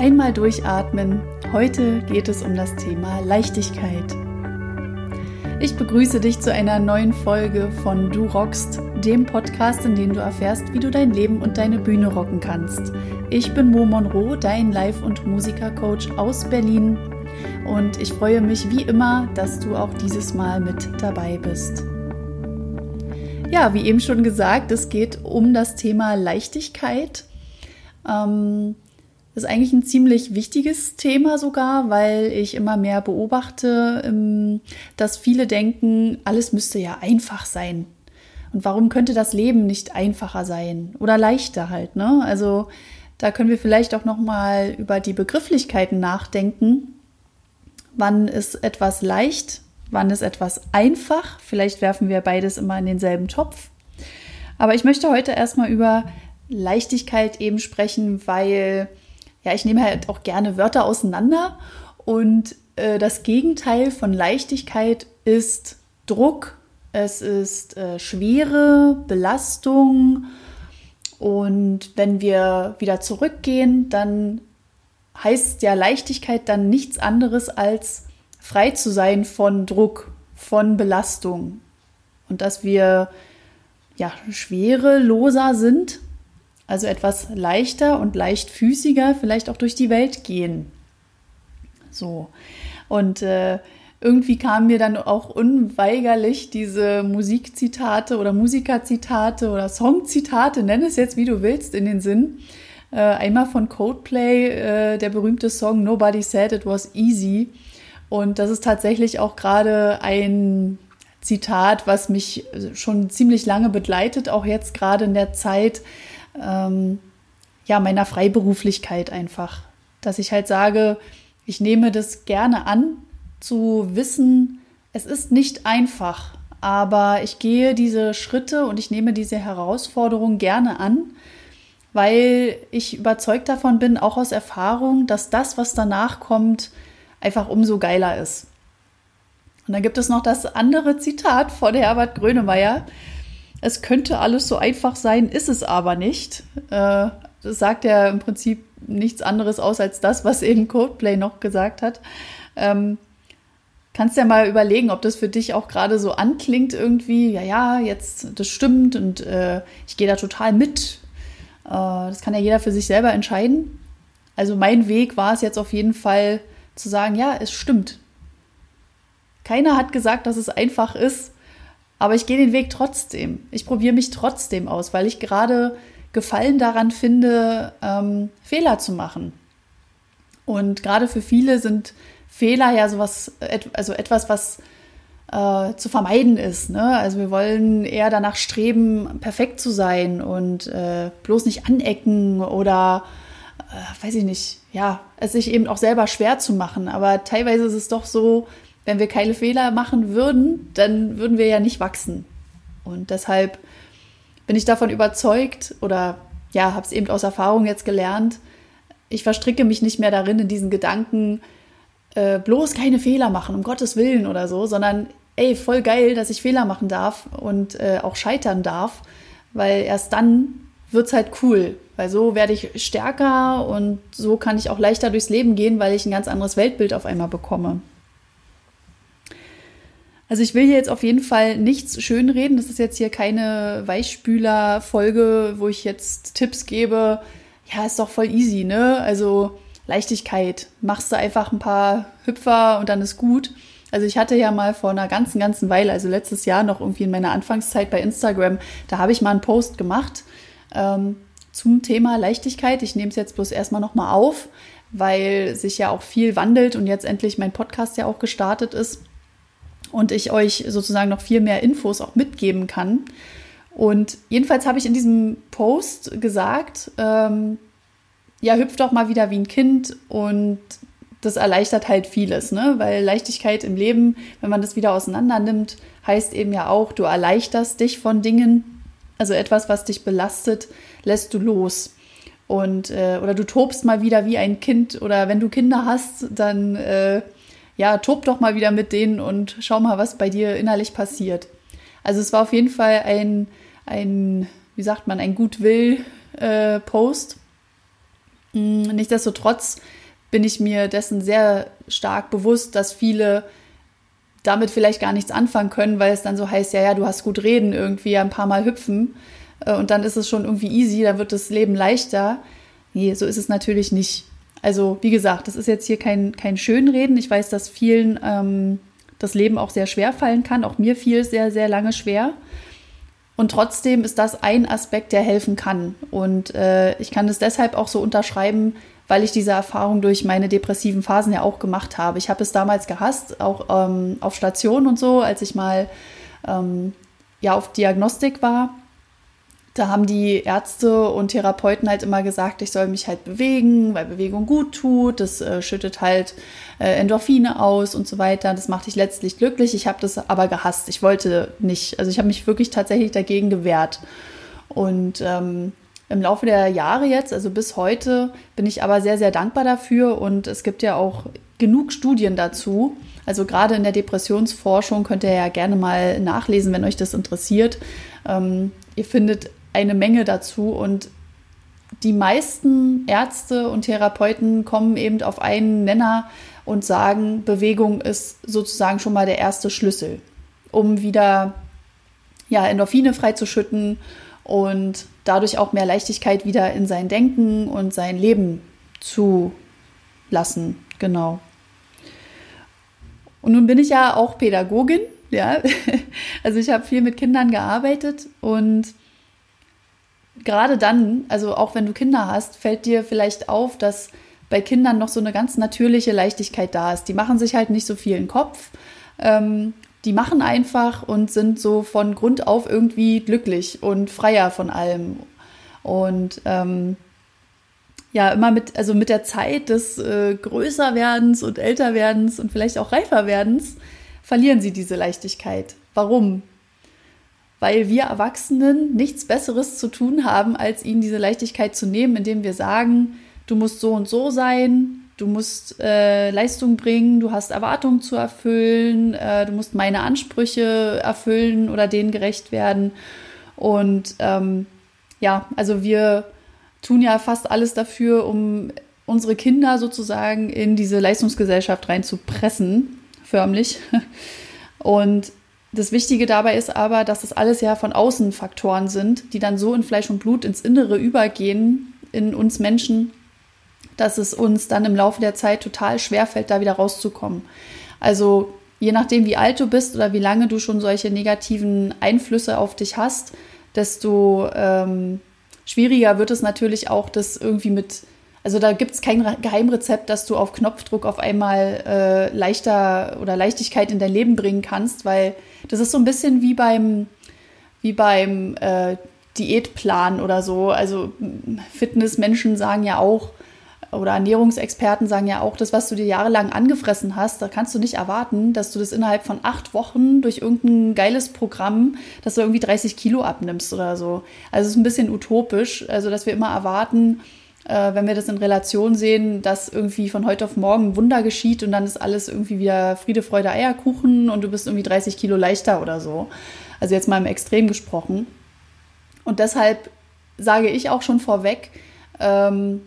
Einmal durchatmen. Heute geht es um das Thema Leichtigkeit. Ich begrüße dich zu einer neuen Folge von Du rockst, dem Podcast, in dem du erfährst, wie du dein Leben und deine Bühne rocken kannst. Ich bin Mo Monroe, dein Live- und Musikercoach aus Berlin und ich freue mich wie immer, dass du auch dieses Mal mit dabei bist. Ja, wie eben schon gesagt, es geht um das Thema Leichtigkeit. Ähm, ist eigentlich ein ziemlich wichtiges Thema sogar, weil ich immer mehr beobachte, ähm, dass viele denken, alles müsste ja einfach sein. Und warum könnte das Leben nicht einfacher sein oder leichter halt, ne? Also da können wir vielleicht auch noch mal über die Begrifflichkeiten nachdenken. Wann ist etwas leicht? Wann ist etwas einfach? Vielleicht werfen wir beides immer in denselben Topf. Aber ich möchte heute erstmal über Leichtigkeit eben sprechen, weil ja, ich nehme halt auch gerne Wörter auseinander und äh, das Gegenteil von Leichtigkeit ist Druck, es ist äh, Schwere, Belastung und wenn wir wieder zurückgehen, dann heißt ja Leichtigkeit dann nichts anderes als frei zu sein von Druck, von Belastung und dass wir ja schwereloser sind also etwas leichter und leichtfüßiger vielleicht auch durch die Welt gehen. So. Und äh, irgendwie kamen mir dann auch unweigerlich diese Musikzitate oder Musikerzitate oder Songzitate, nenn es jetzt wie du willst, in den Sinn. Äh, einmal von Coldplay, äh, der berühmte Song Nobody Said It Was Easy. Und das ist tatsächlich auch gerade ein Zitat, was mich schon ziemlich lange begleitet, auch jetzt gerade in der Zeit, ähm, ja, meiner Freiberuflichkeit einfach. Dass ich halt sage, ich nehme das gerne an, zu wissen, es ist nicht einfach, aber ich gehe diese Schritte und ich nehme diese Herausforderung gerne an, weil ich überzeugt davon bin, auch aus Erfahrung, dass das, was danach kommt, einfach umso geiler ist. Und dann gibt es noch das andere Zitat von Herbert Grönemeyer, es könnte alles so einfach sein, ist es aber nicht. Äh, das sagt ja im Prinzip nichts anderes aus als das, was eben Codeplay noch gesagt hat. Ähm, kannst ja mal überlegen, ob das für dich auch gerade so anklingt irgendwie. Ja, ja, jetzt das stimmt und äh, ich gehe da total mit. Äh, das kann ja jeder für sich selber entscheiden. Also mein Weg war es jetzt auf jeden Fall zu sagen, ja, es stimmt. Keiner hat gesagt, dass es einfach ist. Aber ich gehe den Weg trotzdem. Ich probiere mich trotzdem aus, weil ich gerade Gefallen daran finde, ähm, Fehler zu machen. Und gerade für viele sind Fehler ja sowas, also etwas, was äh, zu vermeiden ist. Ne? Also wir wollen eher danach streben, perfekt zu sein und äh, bloß nicht anecken oder äh, weiß ich nicht, ja, es sich eben auch selber schwer zu machen. Aber teilweise ist es doch so, wenn wir keine Fehler machen würden, dann würden wir ja nicht wachsen. Und deshalb bin ich davon überzeugt oder ja, habe es eben aus Erfahrung jetzt gelernt, ich verstricke mich nicht mehr darin in diesen Gedanken, äh, bloß keine Fehler machen, um Gottes Willen oder so, sondern ey, voll geil, dass ich Fehler machen darf und äh, auch scheitern darf, weil erst dann wird es halt cool, weil so werde ich stärker und so kann ich auch leichter durchs Leben gehen, weil ich ein ganz anderes Weltbild auf einmal bekomme. Also ich will hier jetzt auf jeden Fall nichts schönreden. Das ist jetzt hier keine Weichspüler-Folge, wo ich jetzt Tipps gebe. Ja, ist doch voll easy, ne? Also Leichtigkeit. Machst du einfach ein paar Hüpfer und dann ist gut. Also ich hatte ja mal vor einer ganzen, ganzen Weile, also letztes Jahr noch irgendwie in meiner Anfangszeit bei Instagram, da habe ich mal einen Post gemacht ähm, zum Thema Leichtigkeit. Ich nehme es jetzt bloß erstmal nochmal auf, weil sich ja auch viel wandelt und jetzt endlich mein Podcast ja auch gestartet ist und ich euch sozusagen noch viel mehr Infos auch mitgeben kann. Und jedenfalls habe ich in diesem Post gesagt, ähm, ja, hüpf doch mal wieder wie ein Kind und das erleichtert halt vieles, ne? Weil Leichtigkeit im Leben, wenn man das wieder auseinander nimmt, heißt eben ja auch, du erleichterst dich von Dingen, also etwas, was dich belastet, lässt du los. Und äh, oder du tobst mal wieder wie ein Kind oder wenn du Kinder hast, dann äh, ja, tob doch mal wieder mit denen und schau mal, was bei dir innerlich passiert. Also es war auf jeden Fall ein, ein wie sagt man, ein Gutwill-Post. Mm, nichtsdestotrotz bin ich mir dessen sehr stark bewusst, dass viele damit vielleicht gar nichts anfangen können, weil es dann so heißt, ja, ja, du hast gut reden, irgendwie ein paar Mal hüpfen äh, und dann ist es schon irgendwie easy, dann wird das Leben leichter. Nee, so ist es natürlich nicht. Also, wie gesagt, das ist jetzt hier kein, kein Schönreden. Ich weiß, dass vielen ähm, das Leben auch sehr schwer fallen kann. Auch mir fiel sehr, sehr lange schwer. Und trotzdem ist das ein Aspekt, der helfen kann. Und äh, ich kann es deshalb auch so unterschreiben, weil ich diese Erfahrung durch meine depressiven Phasen ja auch gemacht habe. Ich habe es damals gehasst, auch ähm, auf Station und so, als ich mal ähm, ja auf Diagnostik war. Da haben die Ärzte und Therapeuten halt immer gesagt, ich soll mich halt bewegen, weil Bewegung gut tut. Das äh, schüttet halt äh, Endorphine aus und so weiter. Das macht dich letztlich glücklich. Ich habe das aber gehasst. Ich wollte nicht. Also ich habe mich wirklich tatsächlich dagegen gewehrt. Und ähm, im Laufe der Jahre jetzt, also bis heute, bin ich aber sehr, sehr dankbar dafür und es gibt ja auch genug Studien dazu. Also gerade in der Depressionsforschung könnt ihr ja gerne mal nachlesen, wenn euch das interessiert. Ähm, ihr findet eine Menge dazu und die meisten Ärzte und Therapeuten kommen eben auf einen Nenner und sagen, Bewegung ist sozusagen schon mal der erste Schlüssel, um wieder ja, Endorphine freizuschütten und dadurch auch mehr Leichtigkeit wieder in sein Denken und sein Leben zu lassen. Genau. Und nun bin ich ja auch Pädagogin, ja. Also ich habe viel mit Kindern gearbeitet und gerade dann, also auch wenn du Kinder hast, fällt dir vielleicht auf, dass bei Kindern noch so eine ganz natürliche Leichtigkeit da ist. Die machen sich halt nicht so viel in den Kopf. Ähm, die machen einfach und sind so von Grund auf irgendwie glücklich und freier von allem. Und ähm, ja, immer mit, also mit der Zeit des äh, Größerwerdens und Älterwerdens und vielleicht auch Reiferwerdens verlieren sie diese Leichtigkeit. Warum? Weil wir Erwachsenen nichts Besseres zu tun haben, als ihnen diese Leichtigkeit zu nehmen, indem wir sagen, du musst so und so sein, du musst äh, Leistung bringen, du hast Erwartungen zu erfüllen, äh, du musst meine Ansprüche erfüllen oder denen gerecht werden. Und ähm, ja, also wir tun ja fast alles dafür, um unsere Kinder sozusagen in diese Leistungsgesellschaft reinzupressen, förmlich. Und das Wichtige dabei ist aber, dass das alles ja von außen Faktoren sind, die dann so in Fleisch und Blut ins Innere übergehen, in uns Menschen, dass es uns dann im Laufe der Zeit total schwer fällt, da wieder rauszukommen. Also je nachdem, wie alt du bist oder wie lange du schon solche negativen Einflüsse auf dich hast, desto ähm, schwieriger wird es natürlich auch, das irgendwie mit, also da gibt es kein Geheimrezept, dass du auf Knopfdruck auf einmal äh, leichter oder Leichtigkeit in dein Leben bringen kannst, weil das ist so ein bisschen wie beim, wie beim äh, Diätplan oder so. Also Fitnessmenschen sagen ja auch, oder Ernährungsexperten sagen ja auch, das, was du dir jahrelang angefressen hast, da kannst du nicht erwarten, dass du das innerhalb von acht Wochen durch irgendein geiles Programm, dass du irgendwie 30 Kilo abnimmst oder so. Also es ist ein bisschen utopisch, also dass wir immer erwarten, äh, wenn wir das in Relation sehen, dass irgendwie von heute auf morgen Wunder geschieht und dann ist alles irgendwie wieder Friede, Freude, Eierkuchen und du bist irgendwie 30 Kilo leichter oder so. Also jetzt mal im Extrem gesprochen. Und deshalb sage ich auch schon vorweg, ähm,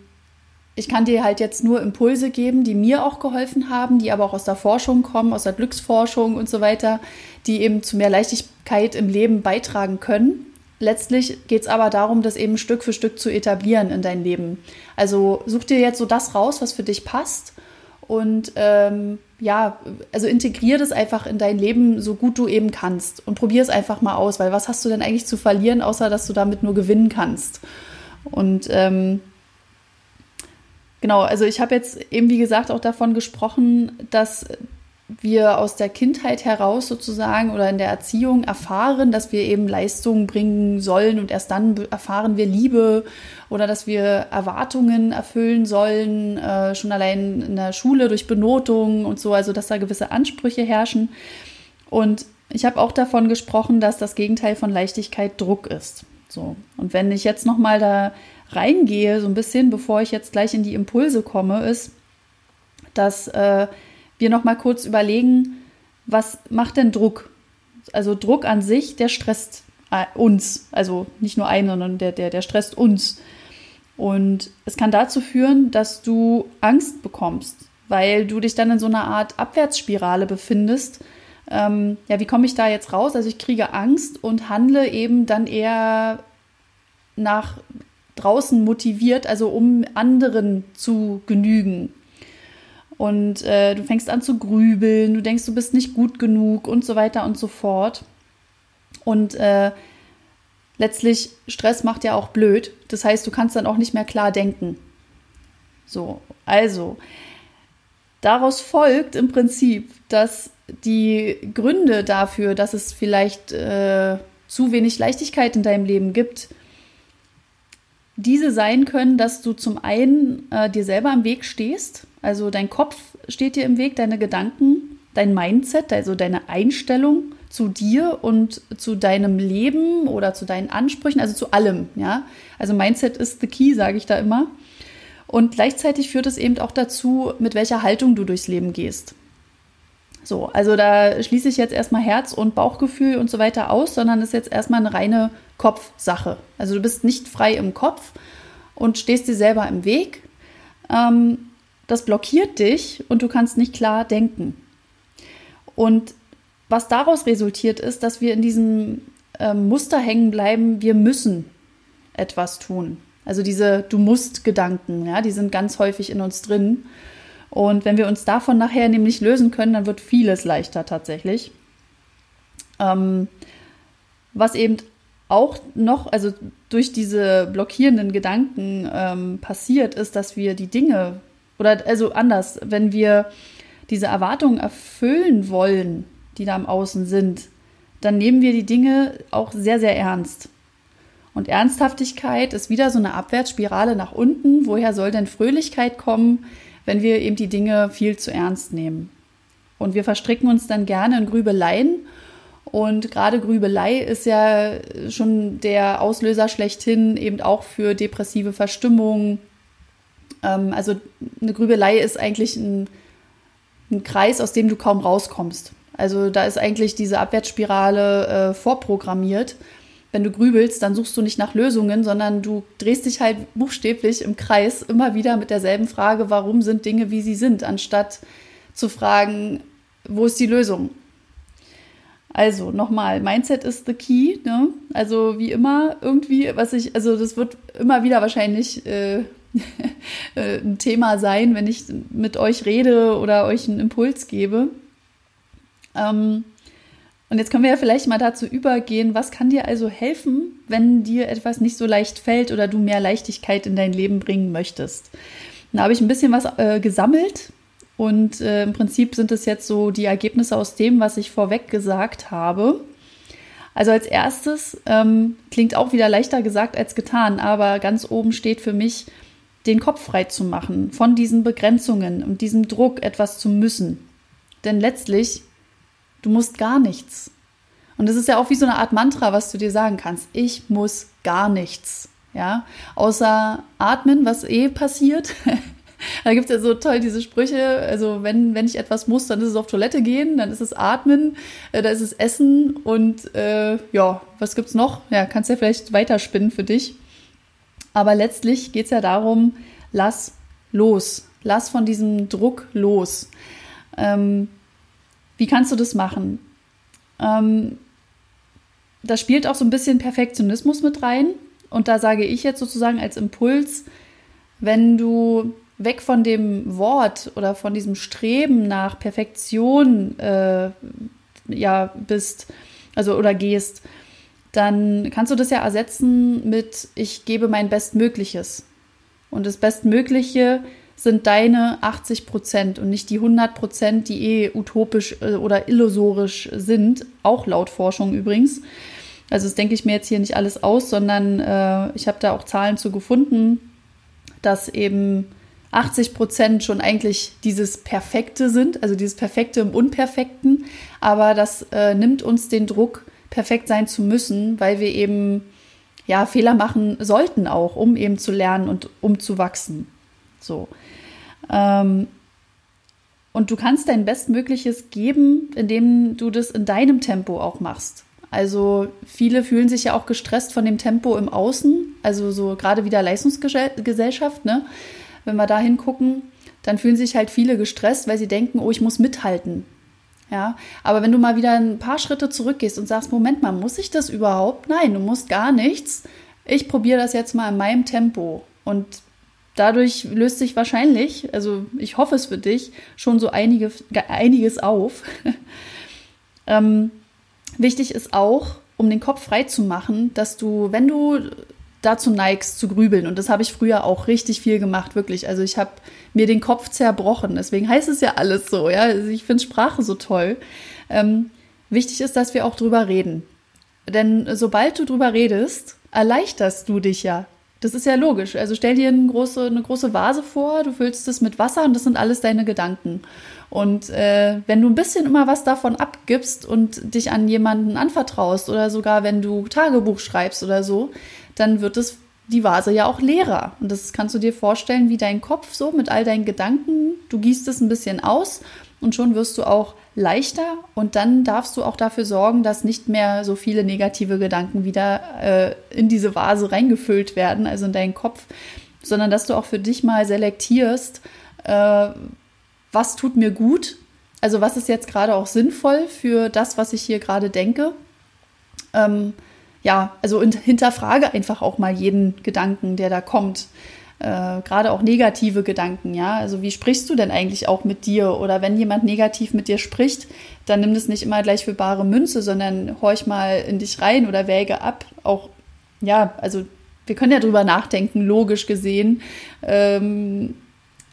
ich kann dir halt jetzt nur Impulse geben, die mir auch geholfen haben, die aber auch aus der Forschung kommen, aus der Glücksforschung und so weiter, die eben zu mehr Leichtigkeit im Leben beitragen können. Letztlich geht es aber darum, das eben Stück für Stück zu etablieren in dein Leben. Also such dir jetzt so das raus, was für dich passt und ähm, ja, also integrier das einfach in dein Leben so gut du eben kannst und probier es einfach mal aus, weil was hast du denn eigentlich zu verlieren, außer dass du damit nur gewinnen kannst? Und ähm, Genau, also ich habe jetzt eben, wie gesagt, auch davon gesprochen, dass wir aus der Kindheit heraus sozusagen oder in der Erziehung erfahren, dass wir eben Leistungen bringen sollen und erst dann erfahren wir Liebe oder dass wir Erwartungen erfüllen sollen, äh, schon allein in der Schule durch Benotung und so, also dass da gewisse Ansprüche herrschen. Und ich habe auch davon gesprochen, dass das Gegenteil von Leichtigkeit Druck ist. So. Und wenn ich jetzt nochmal da reingehe, so ein bisschen, bevor ich jetzt gleich in die Impulse komme, ist, dass äh, wir noch mal kurz überlegen, was macht denn Druck? Also Druck an sich, der stresst äh, uns, also nicht nur einen, sondern der, der, der stresst uns. Und es kann dazu führen, dass du Angst bekommst, weil du dich dann in so einer Art Abwärtsspirale befindest. Ähm, ja, wie komme ich da jetzt raus? Also ich kriege Angst und handle eben dann eher nach draußen motiviert, also um anderen zu genügen. Und äh, du fängst an zu grübeln, du denkst, du bist nicht gut genug und so weiter und so fort. Und äh, letztlich, Stress macht ja auch blöd. Das heißt, du kannst dann auch nicht mehr klar denken. So, also, daraus folgt im Prinzip, dass die Gründe dafür, dass es vielleicht äh, zu wenig Leichtigkeit in deinem Leben gibt, diese sein können, dass du zum einen äh, dir selber im Weg stehst, also dein Kopf steht dir im Weg, deine Gedanken, dein Mindset, also deine Einstellung zu dir und zu deinem Leben oder zu deinen Ansprüchen, also zu allem, ja. Also Mindset ist the key, sage ich da immer. Und gleichzeitig führt es eben auch dazu, mit welcher Haltung du durchs Leben gehst. So, also da schließe ich jetzt erstmal Herz und Bauchgefühl und so weiter aus, sondern ist jetzt erstmal eine reine Kopfsache. Also du bist nicht frei im Kopf und stehst dir selber im Weg. Ähm, das blockiert dich und du kannst nicht klar denken. Und was daraus resultiert ist, dass wir in diesem ähm, Muster hängen bleiben, wir müssen etwas tun. Also diese Du musst Gedanken, ja, die sind ganz häufig in uns drin. Und wenn wir uns davon nachher nämlich lösen können, dann wird vieles leichter tatsächlich. Ähm, was eben auch noch, also durch diese blockierenden Gedanken ähm, passiert, ist, dass wir die Dinge, oder also anders, wenn wir diese Erwartungen erfüllen wollen, die da im Außen sind, dann nehmen wir die Dinge auch sehr, sehr ernst. Und Ernsthaftigkeit ist wieder so eine Abwärtsspirale nach unten. Woher soll denn Fröhlichkeit kommen, wenn wir eben die Dinge viel zu ernst nehmen. Und wir verstricken uns dann gerne in Grübeleien. Und gerade Grübelei ist ja schon der Auslöser schlechthin eben auch für depressive Verstimmung. Ähm, also eine Grübelei ist eigentlich ein, ein, Kreis, aus dem du kaum rauskommst. Also da ist eigentlich diese Abwärtsspirale äh, vorprogrammiert wenn du grübelst, dann suchst du nicht nach Lösungen, sondern du drehst dich halt buchstäblich im Kreis immer wieder mit derselben Frage, warum sind Dinge, wie sie sind, anstatt zu fragen, wo ist die Lösung? Also nochmal, Mindset ist the key. Ne? Also wie immer, irgendwie, was ich, also das wird immer wieder wahrscheinlich äh, ein Thema sein, wenn ich mit euch rede oder euch einen Impuls gebe. Ähm, und jetzt können wir ja vielleicht mal dazu übergehen, was kann dir also helfen, wenn dir etwas nicht so leicht fällt oder du mehr Leichtigkeit in dein Leben bringen möchtest. Da habe ich ein bisschen was äh, gesammelt und äh, im Prinzip sind es jetzt so die Ergebnisse aus dem, was ich vorweg gesagt habe. Also als erstes ähm, klingt auch wieder leichter gesagt als getan, aber ganz oben steht für mich, den Kopf frei zu machen von diesen Begrenzungen und diesem Druck, etwas zu müssen. Denn letztlich Du musst gar nichts. Und das ist ja auch wie so eine Art Mantra, was du dir sagen kannst. Ich muss gar nichts. Ja, außer atmen, was eh passiert. da gibt es ja so toll diese Sprüche. Also, wenn, wenn ich etwas muss, dann ist es auf Toilette gehen, dann ist es atmen, äh, da ist es Essen und äh, ja, was gibt's noch? Ja, kannst ja vielleicht weiterspinnen für dich. Aber letztlich geht es ja darum, lass los. Lass von diesem Druck los. Ähm, wie kannst du das machen? Ähm, da spielt auch so ein bisschen Perfektionismus mit rein. Und da sage ich jetzt sozusagen als Impuls, wenn du weg von dem Wort oder von diesem Streben nach Perfektion äh, ja bist, also oder gehst, dann kannst du das ja ersetzen mit ich gebe mein Bestmögliches. Und das Bestmögliche sind deine 80 Prozent und nicht die 100 Prozent, die eh utopisch äh, oder illusorisch sind, auch laut Forschung übrigens. Also das denke ich mir jetzt hier nicht alles aus, sondern äh, ich habe da auch Zahlen zu gefunden, dass eben 80 Prozent schon eigentlich dieses Perfekte sind, also dieses Perfekte im Unperfekten. Aber das äh, nimmt uns den Druck, perfekt sein zu müssen, weil wir eben ja Fehler machen sollten auch, um eben zu lernen und um zu wachsen. So. Ähm, und du kannst dein Bestmögliches geben, indem du das in deinem Tempo auch machst. Also viele fühlen sich ja auch gestresst von dem Tempo im Außen, also so gerade wieder Leistungsgesellschaft, ne? Wenn wir da hingucken, dann fühlen sich halt viele gestresst, weil sie denken, oh, ich muss mithalten. Ja, aber wenn du mal wieder ein paar Schritte zurückgehst und sagst, Moment mal, muss ich das überhaupt? Nein, du musst gar nichts. Ich probiere das jetzt mal in meinem Tempo. Und dadurch löst sich wahrscheinlich, also ich hoffe es für dich, schon so einige, einiges auf. ähm, wichtig ist auch, um den Kopf frei zu machen, dass du, wenn du dazu neigst zu grübeln, und das habe ich früher auch richtig viel gemacht, wirklich. Also ich habe mir den Kopf zerbrochen. Deswegen heißt es ja alles so, ja. Also ich finde Sprache so toll. Ähm, wichtig ist, dass wir auch drüber reden. Denn sobald du drüber redest, erleichterst du dich ja. Das ist ja logisch. Also stell dir eine große, eine große Vase vor, du füllst es mit Wasser und das sind alles deine Gedanken. Und äh, wenn du ein bisschen immer was davon abgibst und dich an jemanden anvertraust oder sogar wenn du Tagebuch schreibst oder so, dann wird es die Vase ja auch leerer. Und das kannst du dir vorstellen, wie dein Kopf so mit all deinen Gedanken, du gießt es ein bisschen aus und schon wirst du auch leichter und dann darfst du auch dafür sorgen, dass nicht mehr so viele negative Gedanken wieder äh, in diese Vase reingefüllt werden, also in deinen Kopf, sondern dass du auch für dich mal selektierst, äh, was tut mir gut, also was ist jetzt gerade auch sinnvoll für das, was ich hier gerade denke. Ähm, ja, also hinterfrage einfach auch mal jeden Gedanken, der da kommt äh, gerade auch negative Gedanken, ja. Also wie sprichst du denn eigentlich auch mit dir? Oder wenn jemand negativ mit dir spricht, dann nimm das nicht immer gleich für bare Münze, sondern horch mal in dich rein oder wäge ab. Auch, ja, also wir können ja drüber nachdenken, logisch gesehen, ähm,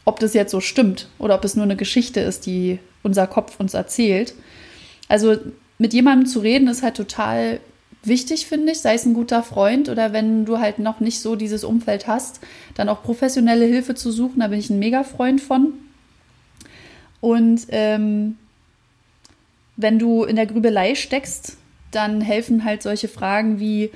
ob das jetzt so stimmt oder ob es nur eine Geschichte ist, die unser Kopf uns erzählt. Also mit jemandem zu reden ist halt total wichtig, finde ich, sei es ein guter Freund oder wenn du halt noch nicht so dieses Umfeld hast, dann auch professionelle Hilfe zu suchen, da bin ich ein mega Freund von. Und ähm, wenn du in der Grübelei steckst, dann helfen halt solche Fragen wie,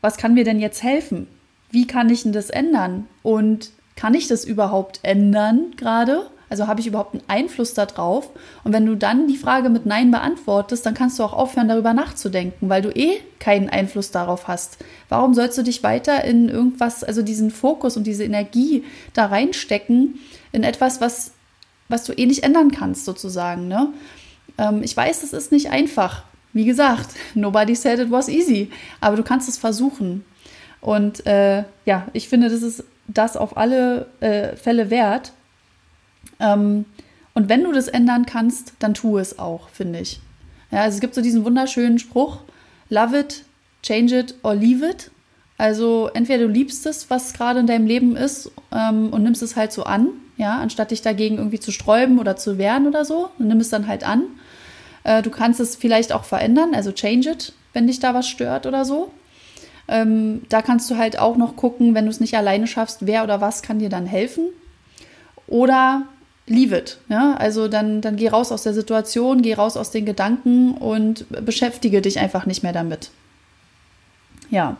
was kann mir denn jetzt helfen? Wie kann ich denn das ändern? Und kann ich das überhaupt ändern gerade? Also habe ich überhaupt einen Einfluss darauf? Und wenn du dann die Frage mit Nein beantwortest, dann kannst du auch aufhören, darüber nachzudenken, weil du eh keinen Einfluss darauf hast. Warum sollst du dich weiter in irgendwas, also diesen Fokus und diese Energie da reinstecken, in etwas, was, was du eh nicht ändern kannst, sozusagen? Ne? Ähm, ich weiß, es ist nicht einfach. Wie gesagt, nobody said it was easy, aber du kannst es versuchen. Und äh, ja, ich finde, das ist das auf alle äh, Fälle wert. Ähm, und wenn du das ändern kannst, dann tu es auch, finde ich. Ja, also es gibt so diesen wunderschönen Spruch, love it, change it or leave it. Also entweder du liebst es, was gerade in deinem Leben ist ähm, und nimmst es halt so an, ja, anstatt dich dagegen irgendwie zu sträuben oder zu wehren oder so, und nimm es dann halt an. Äh, du kannst es vielleicht auch verändern, also change it, wenn dich da was stört oder so. Ähm, da kannst du halt auch noch gucken, wenn du es nicht alleine schaffst, wer oder was kann dir dann helfen. Oder leave it. Ja? Also dann, dann geh raus aus der Situation, geh raus aus den Gedanken und beschäftige dich einfach nicht mehr damit. Ja.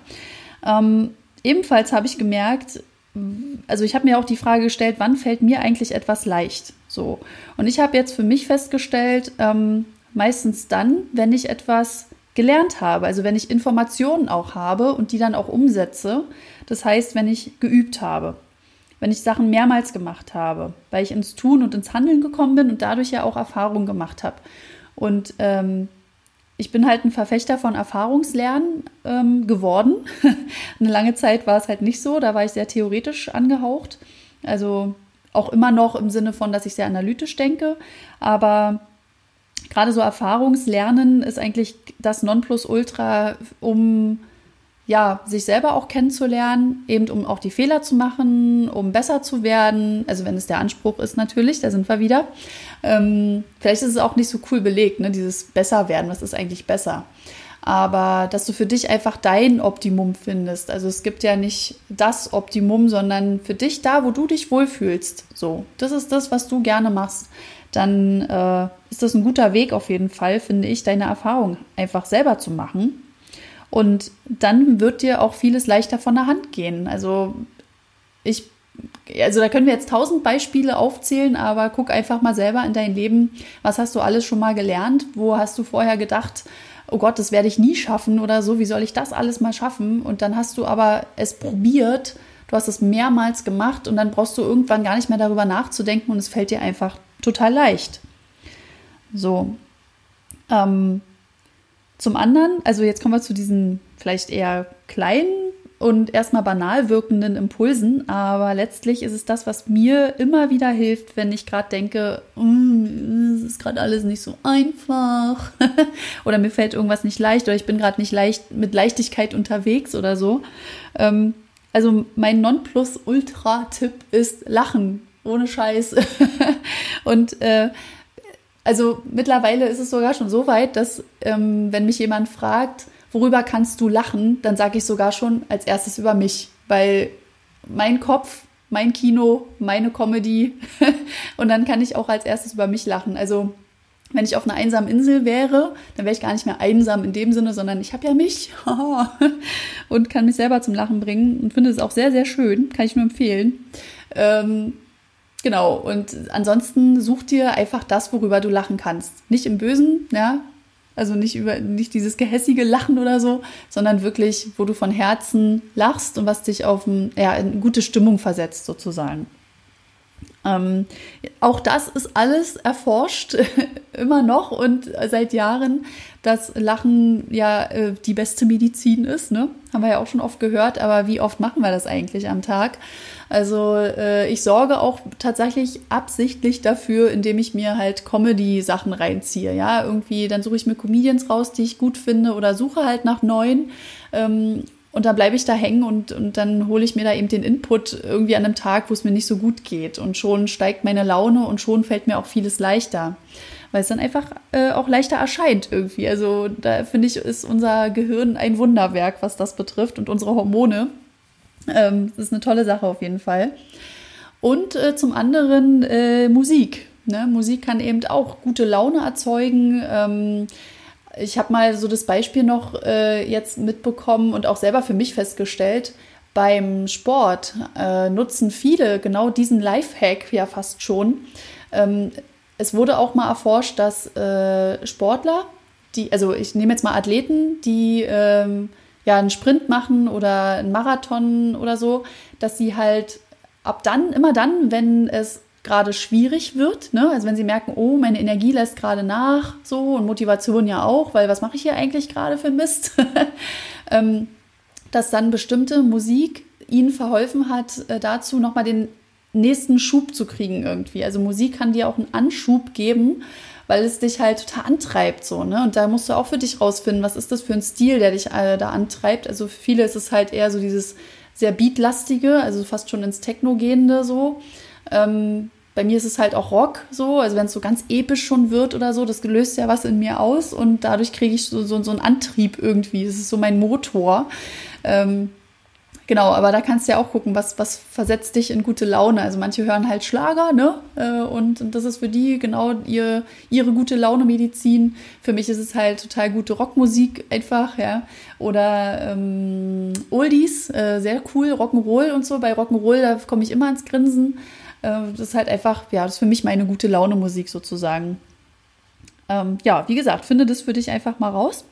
Ähm, ebenfalls habe ich gemerkt, also ich habe mir auch die Frage gestellt, wann fällt mir eigentlich etwas leicht? So. Und ich habe jetzt für mich festgestellt, ähm, meistens dann, wenn ich etwas gelernt habe, also wenn ich Informationen auch habe und die dann auch umsetze. Das heißt, wenn ich geübt habe wenn ich Sachen mehrmals gemacht habe, weil ich ins Tun und ins Handeln gekommen bin und dadurch ja auch Erfahrungen gemacht habe. Und ähm, ich bin halt ein Verfechter von Erfahrungslernen ähm, geworden. Eine lange Zeit war es halt nicht so, da war ich sehr theoretisch angehaucht. Also auch immer noch im Sinne von, dass ich sehr analytisch denke. Aber gerade so Erfahrungslernen ist eigentlich das Nonplusultra, um ja, sich selber auch kennenzulernen, eben um auch die Fehler zu machen, um besser zu werden. Also wenn es der Anspruch ist natürlich, da sind wir wieder. Ähm, vielleicht ist es auch nicht so cool belegt, ne? dieses besser werden, was ist eigentlich besser. Aber dass du für dich einfach dein Optimum findest. Also es gibt ja nicht das Optimum, sondern für dich da, wo du dich wohlfühlst. So, das ist das, was du gerne machst. Dann äh, ist das ein guter Weg auf jeden Fall, finde ich, deine Erfahrung einfach selber zu machen und dann wird dir auch vieles leichter von der Hand gehen. Also ich, also da können wir jetzt tausend Beispiele aufzählen, aber guck einfach mal selber in dein Leben, was hast du alles schon mal gelernt? Wo hast du vorher gedacht, oh Gott, das werde ich nie schaffen oder so, wie soll ich das alles mal schaffen? Und dann hast du aber es probiert, du hast es mehrmals gemacht und dann brauchst du irgendwann gar nicht mehr darüber nachzudenken und es fällt dir einfach total leicht. So. Ähm, zum anderen, also jetzt kommen wir zu diesen vielleicht eher kleinen und erstmal banal wirkenden Impulsen, aber letztlich ist es das, was mir immer wieder hilft, wenn ich gerade denke, mm, es ist gerade alles nicht so einfach oder mir fällt irgendwas nicht leicht oder ich bin gerade nicht leicht mit Leichtigkeit unterwegs oder so. Ähm, also mein Nonplusultra-Tipp ist Lachen, ohne Scheiß. und äh, also mittlerweile ist es sogar schon so weit, dass ähm, wenn mich jemand fragt, worüber kannst du lachen, dann sage ich sogar schon als erstes über mich, weil mein Kopf, mein Kino, meine Comedy und dann kann ich auch als erstes über mich lachen. Also wenn ich auf einer einsamen Insel wäre, dann wäre ich gar nicht mehr einsam in dem Sinne, sondern ich habe ja mich und kann mich selber zum Lachen bringen und finde es auch sehr, sehr schön, kann ich nur empfehlen. Ähm, genau, und ansonsten such dir einfach das, worüber du lachen kannst. Nicht im Bösen, ja, also nicht über nicht dieses gehässige Lachen oder so, sondern wirklich, wo du von Herzen lachst und was dich auf ein, ja, eine gute Stimmung versetzt, sozusagen. Ähm, auch das ist alles erforscht, immer noch und seit Jahren, dass Lachen ja äh, die beste Medizin ist. Ne? Haben wir ja auch schon oft gehört, aber wie oft machen wir das eigentlich am Tag? Also äh, ich sorge auch tatsächlich absichtlich dafür, indem ich mir halt Comedy-Sachen reinziehe. Ja, irgendwie, dann suche ich mir Comedians raus, die ich gut finde oder suche halt nach neuen. Ähm, und dann bleibe ich da hängen und, und dann hole ich mir da eben den Input irgendwie an einem Tag, wo es mir nicht so gut geht. Und schon steigt meine Laune und schon fällt mir auch vieles leichter. Weil es dann einfach äh, auch leichter erscheint irgendwie. Also da finde ich, ist unser Gehirn ein Wunderwerk, was das betrifft und unsere Hormone. Ähm, das ist eine tolle Sache auf jeden Fall. Und äh, zum anderen äh, Musik. Ne? Musik kann eben auch gute Laune erzeugen. Ähm, ich habe mal so das Beispiel noch äh, jetzt mitbekommen und auch selber für mich festgestellt. Beim Sport äh, nutzen viele genau diesen Lifehack ja fast schon. Ähm, es wurde auch mal erforscht, dass äh, Sportler, die, also ich nehme jetzt mal Athleten, die ähm, ja einen Sprint machen oder einen Marathon oder so, dass sie halt ab dann, immer dann, wenn es gerade schwierig wird, ne? also wenn sie merken, oh, meine Energie lässt gerade nach, so und Motivation ja auch, weil was mache ich hier eigentlich gerade für Mist, ähm, dass dann bestimmte Musik ihnen verholfen hat, äh, dazu nochmal den nächsten Schub zu kriegen irgendwie. Also Musik kann dir auch einen Anschub geben, weil es dich halt total antreibt so, ne? Und da musst du auch für dich rausfinden, was ist das für ein Stil, der dich äh, da antreibt. Also für viele ist es halt eher so dieses sehr beatlastige, also fast schon ins Techno gehende so. Ähm, bei mir ist es halt auch Rock so, also wenn es so ganz episch schon wird oder so, das löst ja was in mir aus und dadurch kriege ich so, so, so einen Antrieb irgendwie. Das ist so mein Motor. Ähm, Genau, aber da kannst du ja auch gucken, was, was versetzt dich in gute Laune. Also manche hören halt Schlager, ne? Äh, und, das ist für die genau ihr, ihre gute Laune-Medizin. Für mich ist es halt total gute Rockmusik einfach, ja. Oder ähm, Oldies, äh, sehr cool, Rock'n'Roll und so. Bei Rock'n'Roll, da komme ich immer ins Grinsen. Äh, das ist halt einfach, ja, das ist für mich meine gute Laune-Musik sozusagen. Ähm, ja, wie gesagt, finde das für dich einfach mal raus.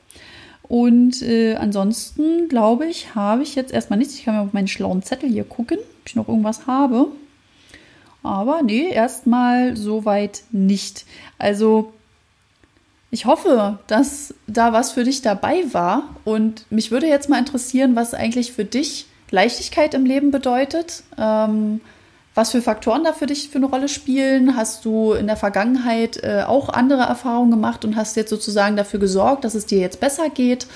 Und äh, ansonsten, glaube ich, habe ich jetzt erstmal nichts. Ich kann mir auf meinen schlauen Zettel hier gucken, ob ich noch irgendwas habe. Aber nee, erstmal soweit nicht. Also ich hoffe, dass da was für dich dabei war. Und mich würde jetzt mal interessieren, was eigentlich für dich Leichtigkeit im Leben bedeutet. Ähm, was für Faktoren da für dich für eine Rolle spielen? Hast du in der Vergangenheit äh, auch andere Erfahrungen gemacht und hast jetzt sozusagen dafür gesorgt, dass es dir jetzt besser geht?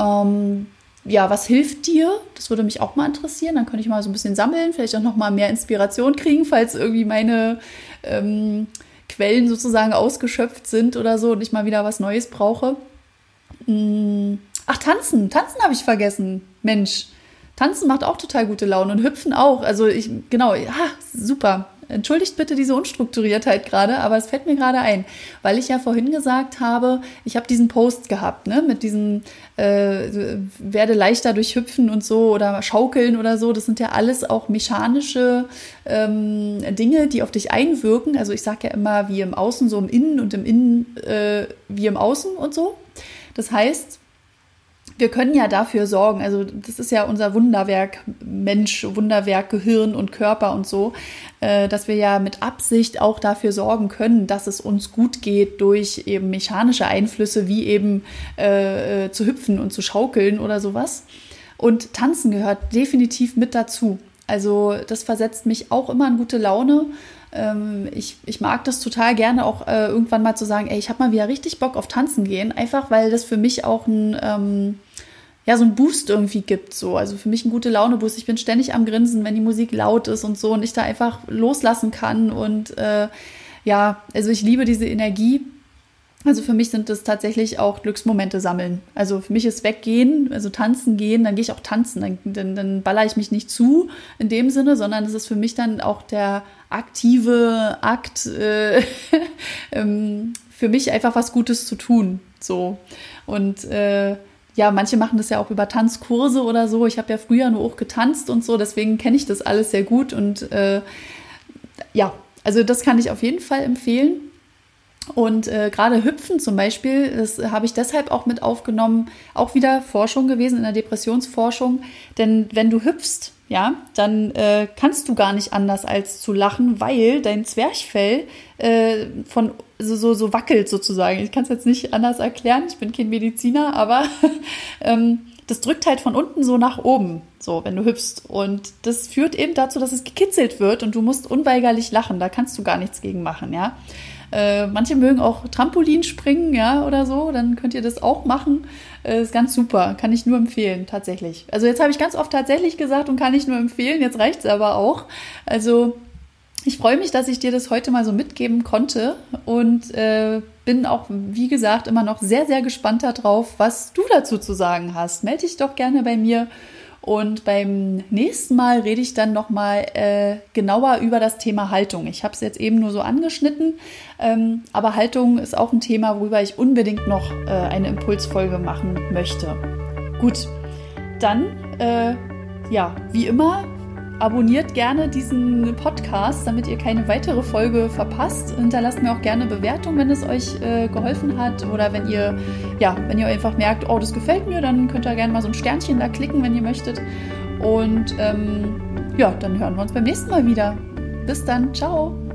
Ähm, ja, was hilft dir? Das würde mich auch mal interessieren. Dann könnte ich mal so ein bisschen sammeln, vielleicht auch noch mal mehr Inspiration kriegen, falls irgendwie meine ähm, Quellen sozusagen ausgeschöpft sind oder so und ich mal wieder was Neues brauche. Hm. Ach, tanzen. Tanzen habe ich vergessen. Mensch. Tanzen macht auch total gute Laune und hüpfen auch. Also ich, genau, ja, super. Entschuldigt bitte diese Unstrukturiertheit gerade, aber es fällt mir gerade ein, weil ich ja vorhin gesagt habe, ich habe diesen Post gehabt, ne, mit diesem äh, werde leichter durch Hüpfen und so oder Schaukeln oder so. Das sind ja alles auch mechanische ähm, Dinge, die auf dich einwirken. Also ich sage ja immer, wie im Außen so im Innen und im Innen äh, wie im Außen und so. Das heißt, wir können ja dafür sorgen, also das ist ja unser Wunderwerk Mensch, Wunderwerk Gehirn und Körper und so, äh, dass wir ja mit Absicht auch dafür sorgen können, dass es uns gut geht durch eben mechanische Einflüsse wie eben äh, äh zu hüpfen und zu schaukeln oder sowas. Und tanzen gehört definitiv mit dazu. Also das versetzt mich auch immer in gute Laune ähm, ich, ich mag das total gerne auch äh, irgendwann mal zu sagen, ey, ich habe mal wieder richtig Bock auf Tanzen gehen, einfach weil das für mich auch ein, ähm, ja, so ein Boost irgendwie gibt. So. Also für mich ein gute Laune-Boost. Ich bin ständig am Grinsen, wenn die Musik laut ist und so und ich da einfach loslassen kann. Und äh, ja, also ich liebe diese Energie. Also für mich sind das tatsächlich auch Glücksmomente sammeln. Also für mich ist weggehen, also tanzen gehen, dann gehe ich auch tanzen. Dann, dann, dann baller ich mich nicht zu in dem Sinne, sondern es ist für mich dann auch der aktive Akt, äh, ähm, für mich einfach was Gutes zu tun. So. Und äh, ja, manche machen das ja auch über Tanzkurse oder so. Ich habe ja früher nur auch getanzt und so, deswegen kenne ich das alles sehr gut. Und äh, ja, also das kann ich auf jeden Fall empfehlen. Und äh, gerade Hüpfen zum Beispiel, das habe ich deshalb auch mit aufgenommen, auch wieder Forschung gewesen in der Depressionsforschung. Denn wenn du hüpfst, ja, dann äh, kannst du gar nicht anders als zu lachen, weil dein Zwerchfell äh, von so, so, so wackelt sozusagen. Ich kann es jetzt nicht anders erklären, ich bin kein Mediziner, aber ähm, das drückt halt von unten so nach oben, so wenn du hüpfst. Und das führt eben dazu, dass es gekitzelt wird und du musst unweigerlich lachen. Da kannst du gar nichts gegen machen, ja. Äh, manche mögen auch Trampolin springen, ja, oder so. Dann könnt ihr das auch machen. Äh, ist ganz super. Kann ich nur empfehlen, tatsächlich. Also jetzt habe ich ganz oft tatsächlich gesagt und kann ich nur empfehlen. Jetzt reicht es aber auch. Also ich freue mich, dass ich dir das heute mal so mitgeben konnte und äh, bin auch, wie gesagt, immer noch sehr, sehr gespannt darauf, was du dazu zu sagen hast. Melde dich doch gerne bei mir und beim nächsten Mal rede ich dann nochmal äh, genauer über das Thema Haltung. Ich habe es jetzt eben nur so angeschnitten, ähm, aber Haltung ist auch ein Thema, worüber ich unbedingt noch äh, eine Impulsfolge machen möchte. Gut, dann, äh, ja, wie immer, abonniert gerne diesen Podcast, damit ihr keine weitere Folge verpasst. Hinterlasst mir auch gerne Bewertung, wenn es euch äh, geholfen hat oder wenn ihr ja, wenn ihr einfach merkt, oh, das gefällt mir, dann könnt ihr gerne mal so ein Sternchen da klicken, wenn ihr möchtet. Und ähm, ja, dann hören wir uns beim nächsten Mal wieder. Bis dann, ciao.